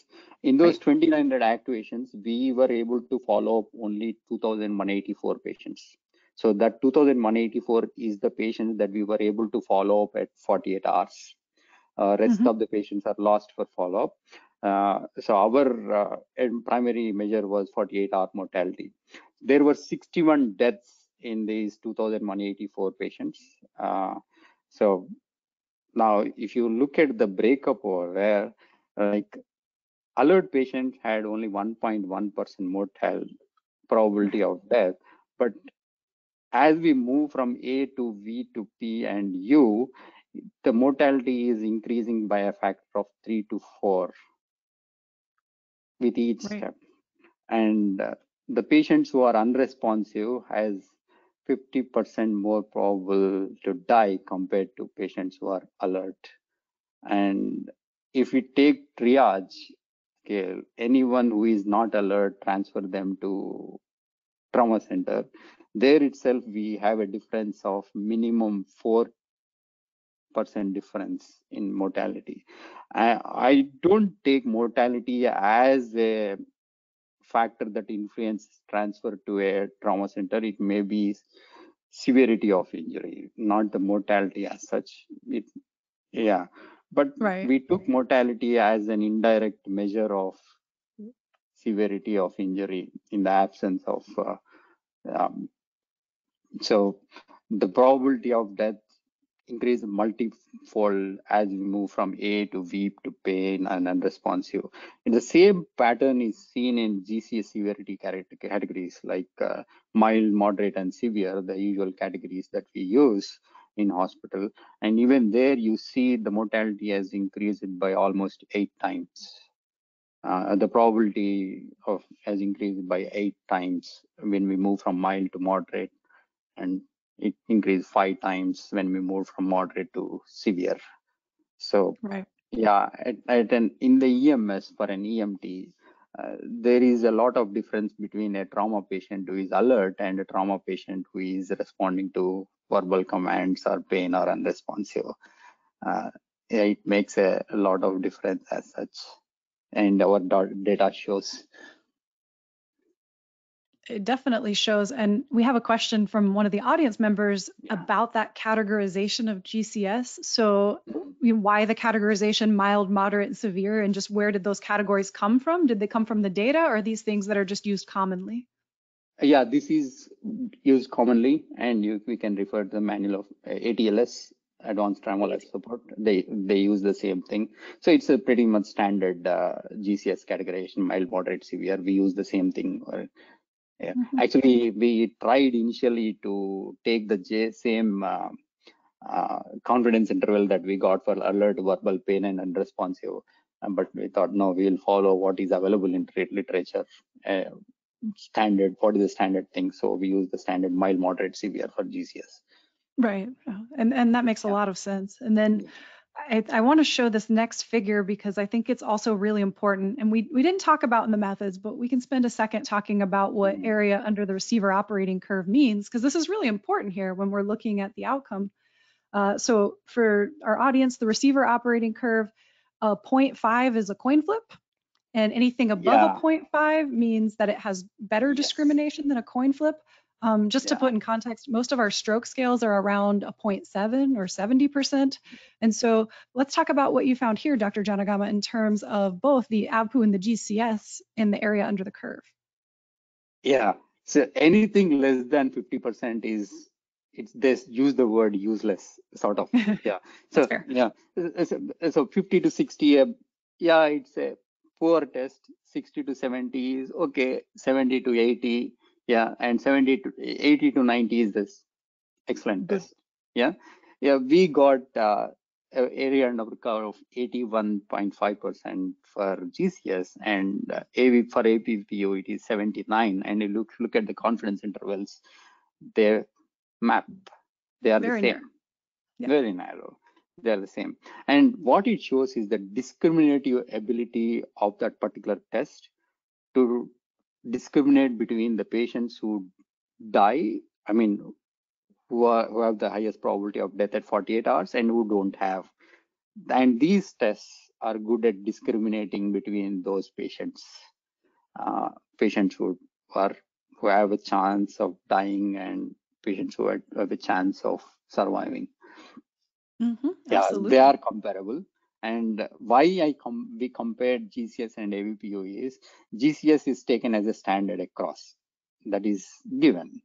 In those right. 2,900 activations, we were able to follow up only 2,184 patients. So that 2,184 is the patients that we were able to follow up at 48 hours. Uh, rest mm -hmm. of the patients are lost for follow-up. Uh, so our uh, primary measure was 48 hour mortality. There were 61 deaths in these 2,184 patients. So now if you look at the breakup over there, like alert patients had only 1.1% mortal probability of death, but as we move from A to V to P and U, the mortality is increasing by a factor of three to four with each right. step. And uh, the patients who are unresponsive has 50% more probable to die compared to patients who are alert. And if we take triage, okay, anyone who is not alert, transfer them to trauma center. There itself, we have a difference of minimum four percent difference in mortality. I, I don't take mortality as a factor that influences transfer to a trauma center. It may be severity of injury, not the mortality as such. It, yeah, but right. we took mortality as an indirect measure of severity of injury in the absence of. Uh, um, so the probability of death increase multifold as we move from A to V to pain and unresponsive. And the same pattern is seen in GCS severity categories like uh, mild, moderate, and severe, the usual categories that we use in hospital. And even there, you see the mortality has increased by almost eight times. Uh, the probability of has increased by eight times when we move from mild to moderate and it increased five times when we moved from moderate to severe. So right. yeah, at, at an, in the EMS for an EMT, uh, there is a lot of difference between a trauma patient who is alert and a trauma patient who is responding to verbal commands or pain or unresponsive. Uh, it makes a, a lot of difference as such, and our data shows it definitely shows. And we have a question from one of the audience members yeah. about that categorization of GCS. So, you know, why the categorization mild, moderate, and severe, and just where did those categories come from? Did they come from the data, or are these things that are just used commonly? Yeah, this is used commonly, and you, we can refer to the manual of uh, ATLS, Advanced Trauma Life Support. They they use the same thing, so it's a pretty much standard uh, GCS categorization, mild, moderate, severe. We use the same thing. Or, yeah. Mm-hmm. Actually, we tried initially to take the J- same uh, uh, confidence interval that we got for alert, verbal, pain, and unresponsive. Um, but we thought, no, we'll follow what is available in literature. Uh, standard, what is the standard thing? So we use the standard mild, moderate, severe for GCS. Right. And and that makes yeah. a lot of sense. And then yeah. I, I want to show this next figure because I think it's also really important. And we, we didn't talk about in the methods, but we can spend a second talking about what mm-hmm. area under the receiver operating curve means, because this is really important here when we're looking at the outcome. Uh, so for our audience, the receiver operating curve, uh, 0.5 is a coin flip. And anything above yeah. a 0.5 means that it has better yes. discrimination than a coin flip. Um, just yeah. to put in context, most of our stroke scales are around a 0.7 or 70%. And so let's talk about what you found here, Dr. Janagama, in terms of both the AVPU and the GCS in the area under the curve. Yeah, so anything less than 50% is it's this use the word useless sort of (laughs) yeah so yeah so, so 50 to 60 uh, yeah it's a poor test 60 to 70 is okay 70 to 80 yeah and 70 to 80 to 90 is this. Excellent. Test yeah. Yeah we got uh, area under cover of 81.5% for GCS and uh, AV for AVPU it is 79 and you look look at the confidence intervals they map they are very the same yeah. very narrow. They are the same. And what it shows is the discriminative ability of that particular test to discriminate between the patients who die, I mean, who, are, who have the highest probability of death at 48 hours and who don't have. And these tests are good at discriminating between those patients, uh, patients who are who have a chance of dying and patients who have a chance of surviving. Mm-hmm, Yeah, absolutely. they are comparable. And why I com- we compared GCS and AVPU is GCS is taken as a standard across. That is given.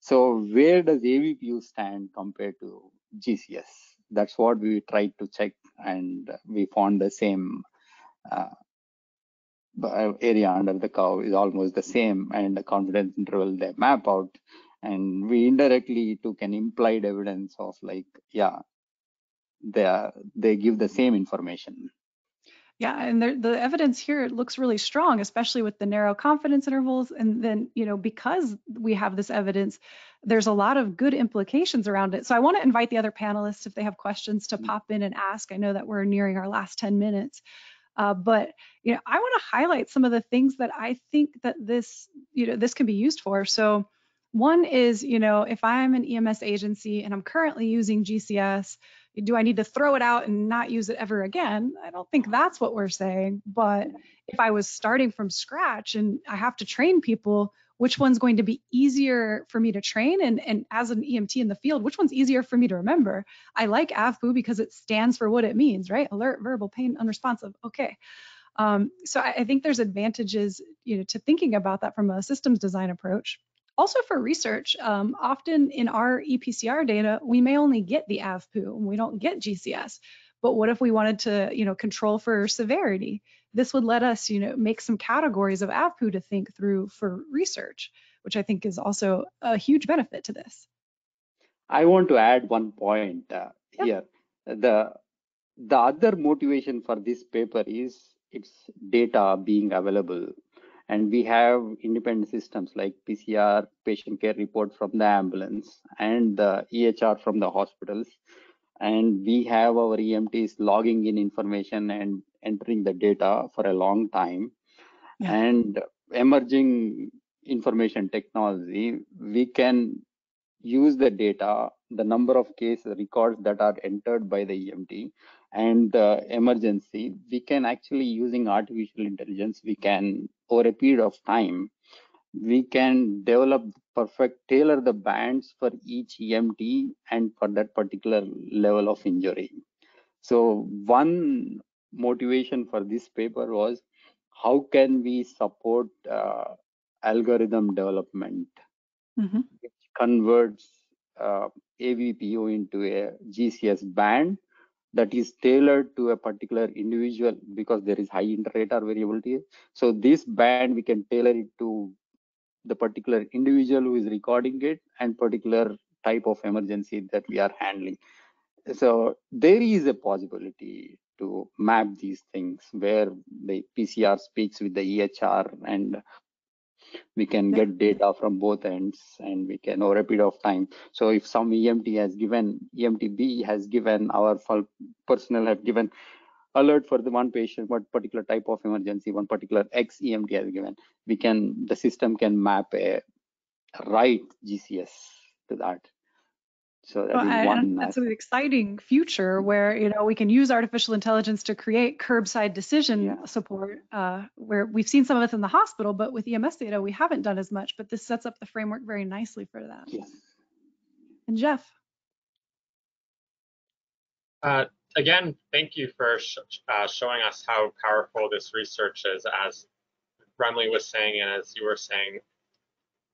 So where does AVPU stand compared to GCS? That's what we tried to check, and we found the same uh, area under the curve is almost the same, and the confidence interval they map out. And we indirectly took an implied evidence of like, yeah, they they give the same information. Yeah, and there, the evidence here looks really strong, especially with the narrow confidence intervals. And then, you know, because we have this evidence, there's a lot of good implications around it. So I want to invite the other panelists, if they have questions, to pop in and ask. I know that we're nearing our last 10 minutes. Uh, but you know, I want to highlight some of the things that I think that this, you know, this can be used for. So one is, you know, if I'm an EMS agency and I'm currently using GCS, do I need to throw it out and not use it ever again? I don't think that's what we're saying. But if I was starting from scratch and I have to train people, which one's going to be easier for me to train? And, and as an EMT in the field, which one's easier for me to remember? I like AVPU because it stands for what it means, right? Alert, verbal, pain, unresponsive. Okay. Um, so I, I think there's advantages, you know, to thinking about that from a systems design approach. Also for research, um, often in our ePCR data, we may only get the AVPU and we don't get GCS. But what if we wanted to, you know, control for severity? This would let us, you know, make some categories of AVPU to think through for research, which I think is also a huge benefit to this. I want to add one point uh, Yeah. here. The the other motivation for this paper is its data being available, and we have independent systems like PCR, patient care report from the ambulance, and the EHR from the hospitals, and we have our EMTs logging in information and entering the data for a long time, Yeah. and emerging information technology, we can use the data, the number of case records that are entered by the EMT and the emergency, we can actually using artificial intelligence, we can over a period of time, we can develop perfect, tailor the bands for each EMT and for that particular level of injury. So one motivation for this paper was how can we support uh, algorithm development Mhm. which converts uh, AVPU into a GCS band that is tailored to a particular individual because there is high inter-rater variability. So this band we can tailor it to the particular individual who is recording it and particular type of emergency that we are handling. So there is a possibility to map these things where the PCR speaks with the EHR and we can get data from both ends and we can over a period of time. So if some emt has given emtb has given our full personnel have given alert for the one patient what particular type of emergency one particular x emt has given we can the system can map a right gcs to that so Well, is one that's aspect. an exciting future where you know we can use artificial intelligence to create curbside decision Yeah. support. Uh, where we've seen some of this in the hospital, but with EMS data we haven't done as much. But this sets up the framework very nicely for that. yes And Jeff, Uh, again, thank you for sh uh, showing us how powerful this research is. As Remle was saying, and as you were saying,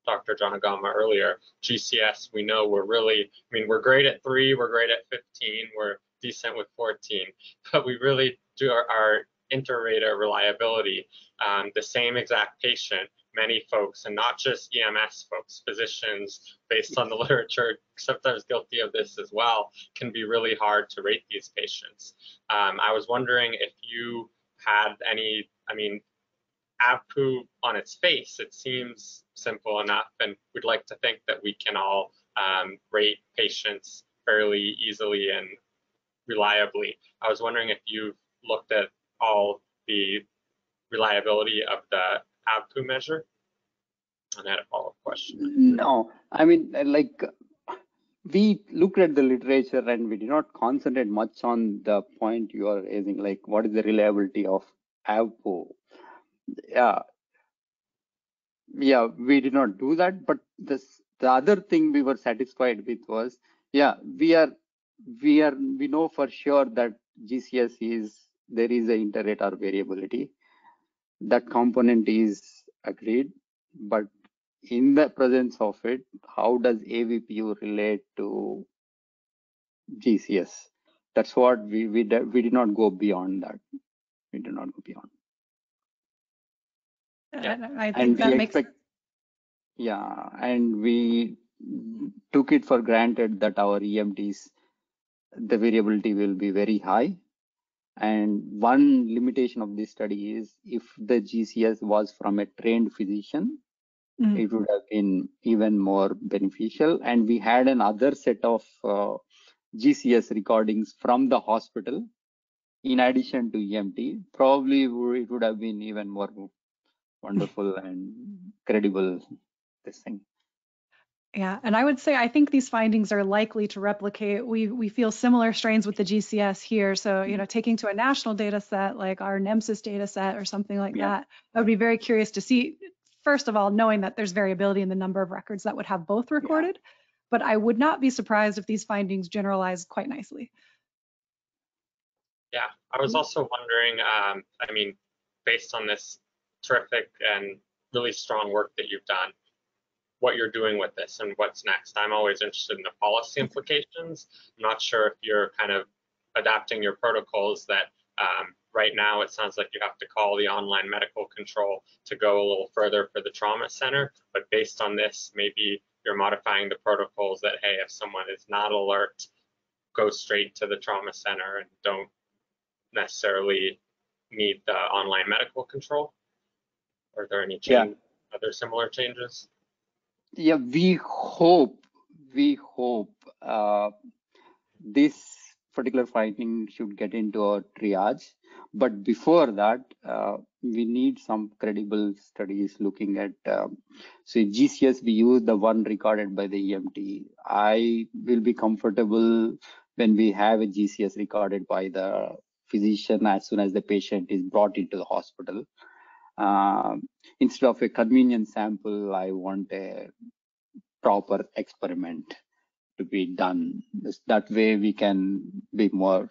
Dr. Janagama earlier, GCS, we know we're really, I mean, we're great at three, we're great at 15, we're decent with 14, but we really do our, our inter-rater reliability. Um, the same exact patient, many folks, and not just EMS folks, physicians, based on the (laughs) literature, sometimes guilty of this as well, can be really hard to rate these patients. Um, I was wondering if you had any, I mean, AVPU on its face, it seems simple enough, and we'd like to think that we can all um, rate patients fairly easily and reliably. I was wondering if you've looked at all the reliability of the AVPU measure. And I had a follow-up question. No, I mean, like we looked at the literature and we did not concentrate much on the point you are raising, like what is the reliability of AVPU. Yeah, yeah, we did not do that, but this the other thing we were satisfied with was, yeah, we are, we are, we know for sure that GCS is, there is a inter-rater variability. That component is agreed, but in the presence of it, how does AVPU relate to GCS? That's what we, we, we did not go beyond that. We did not go beyond. Yeah. I think and that we makes expect, yeah, and we took it for granted that our EMTs, the variability will be very high. And one limitation of this study is if the GCS was from a trained physician, Mhm. it would have been even more beneficial. And we had another set of uh, GCS recordings from the hospital in addition to EMT. Probably it would have been even more wonderful and credible. This thing. Yeah, and I would say I think these findings are likely to replicate. We we feel similar strains with the GCS here. So, you know, taking to a national data set like our NEMSIS data set or something like Yeah. that, I would be very curious to see, first of all, knowing that there's variability in the number of records that would have both recorded. But I would not be surprised if these findings generalize quite nicely. Yeah, I was also wondering, um, I mean, based on this terrific and really strong work that you've done, what you're doing with this and what's next. I'm always interested in the policy implications. I'm not sure if you're kind of adapting your protocols that um, right now it sounds like you have to call the online medical control to go a little further for the trauma center. But based on this, maybe you're modifying the protocols that, hey, if someone is not alert, go straight to the trauma center and don't necessarily need the online medical control? Are there any Yeah. other similar changes? Yeah, we hope, we hope uh, this particular finding should get into our triage. But before that, uh, we need some credible studies looking at. Um, so GCS, we use the one recorded by the EMT. I will be comfortable when we have a GCS recorded by the physician as soon as the patient is brought into the hospital. Um, instead of a convenient sample, I want a proper experiment to be done. That way we can be more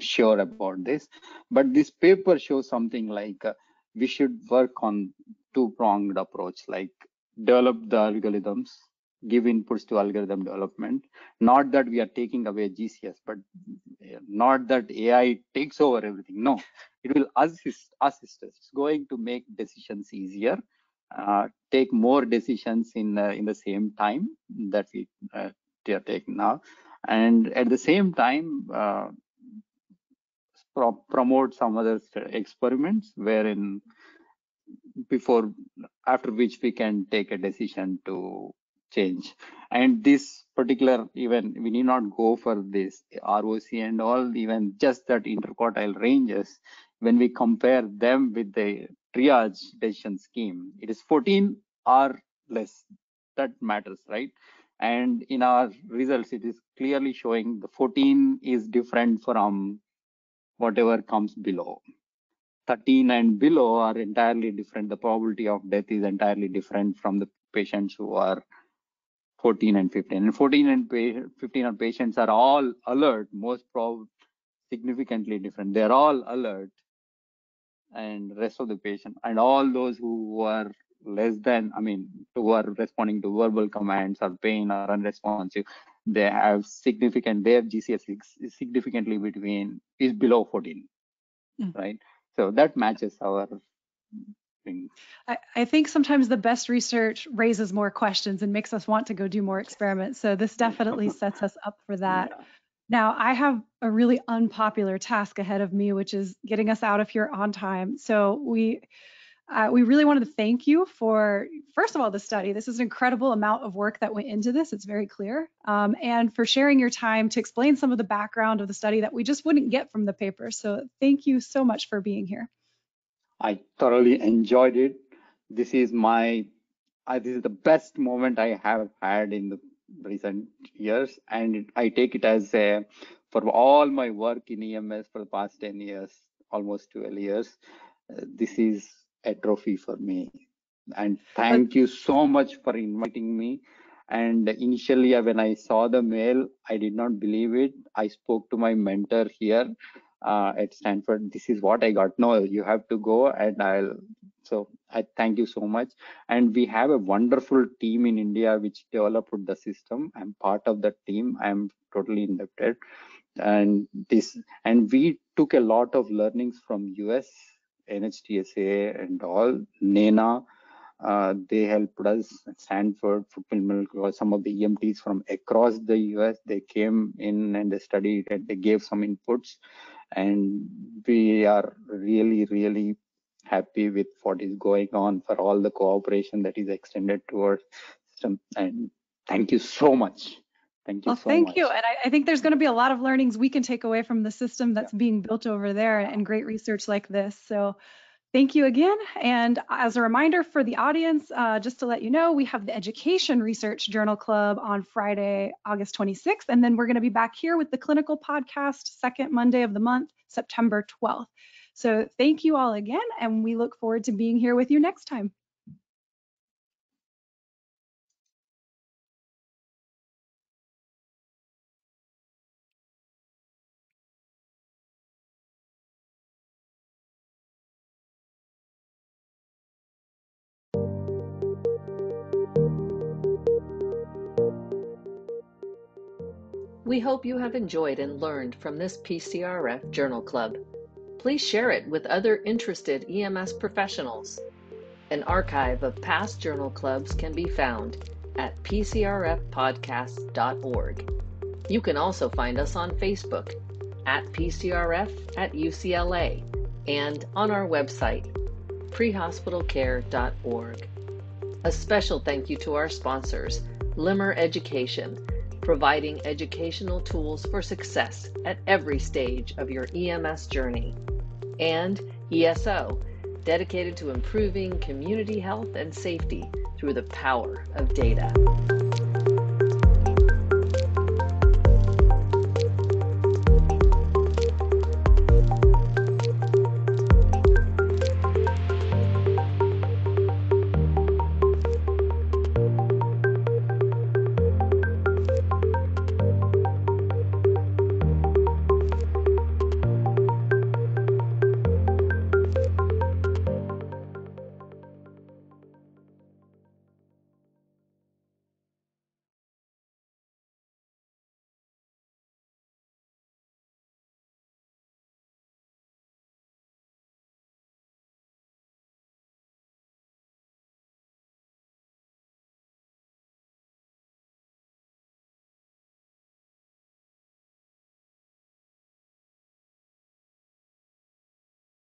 sure about this. But this paper shows something like uh, we should work on two pronged approach, like develop the algorithms, give inputs to algorithm development. Not that we are taking away GCS, but uh, not that AI takes over everything. No, it will assist, assist us. It's going to make decisions easier, uh, take more decisions in uh, in the same time that we uh, are taking now, and at the same time uh, pro- promote some other experiments wherein before after which we can take a decision to change. And this particular even we need not go for this roc and all even just that interquartile ranges. When we compare them with the triage decision scheme it is 14 or less. That matters right? And in our results it is clearly showing the 14 is different from whatever comes below. 13 and below are entirely different. The probability of death is entirely different from the patients who are 14 and 15 and 14 and 15 are patients are all alert most probably significantly different. They're all alert and rest of the patient and all those who are less than i mean who are responding to verbal commands or pain or unresponsive they have significant their gcs is significantly between is below 14 Mm. right? So that matches our I, I think sometimes the best research raises more questions and makes us want to go do more experiments. So this definitely (laughs) sets us up for that. Yeah. Now, I have a really unpopular task ahead of me, which is getting us out of here on time. So we uh, we really wanted to thank you for, first of all, the study. This is an incredible amount of work that went into this. It's very clear. Um, and for sharing your time to explain some of the background of the study that we just wouldn't get from the paper. So thank you so much for being here. I thoroughly enjoyed it. This is my, this is the best moment I have had in the recent years, and I take it as a, for all my work in EMS for the past 10 years, almost 12 years, uh, this is a trophy for me. And thank you so much for inviting me. And initially, uh, when I saw the mail, I did not believe it. I spoke to my mentor here uh, at Stanford. This is what I got. No, you have to go, and I'll. So I thank you so much. And we have a wonderful team in India which developed the system. I'm part of the team. I'm totally indebted. And this, and we took a lot of learnings from US, NHTSA, and all NENA uh, they helped us, Stanford, some of the EMTs from across the US, they came in and they studied and they gave some inputs. And we are really, really happy with what is going on for all the cooperation that is extended towards system. And thank you so much. Thank you well, so thank much. you. And I, I, think there's going to be a lot of learnings we can take away from the system that's yeah. being built over there and great research like this. So Thank you again. And as a reminder for the audience, uh, just to let you know, we have the Education Research Journal Club on Friday, August 26th. And then we're going to be back here with the clinical podcast, second Monday of the month, September 12th. So thank you all again, and we look forward to being here with you next time. We hope you have enjoyed and learned from this PCRF Journal Club. Please share it with other interested EMS professionals. An archive of past journal clubs can be found at pcrfpodcasts.org. You can also find us on Facebook at PCRF at UCLA and on our website, prehospitalcare.org. A special thank you to our sponsors, Limmer Education providing educational tools for success at every stage of your EMS journey. And ESO, dedicated to improving community health and safety through the power of data.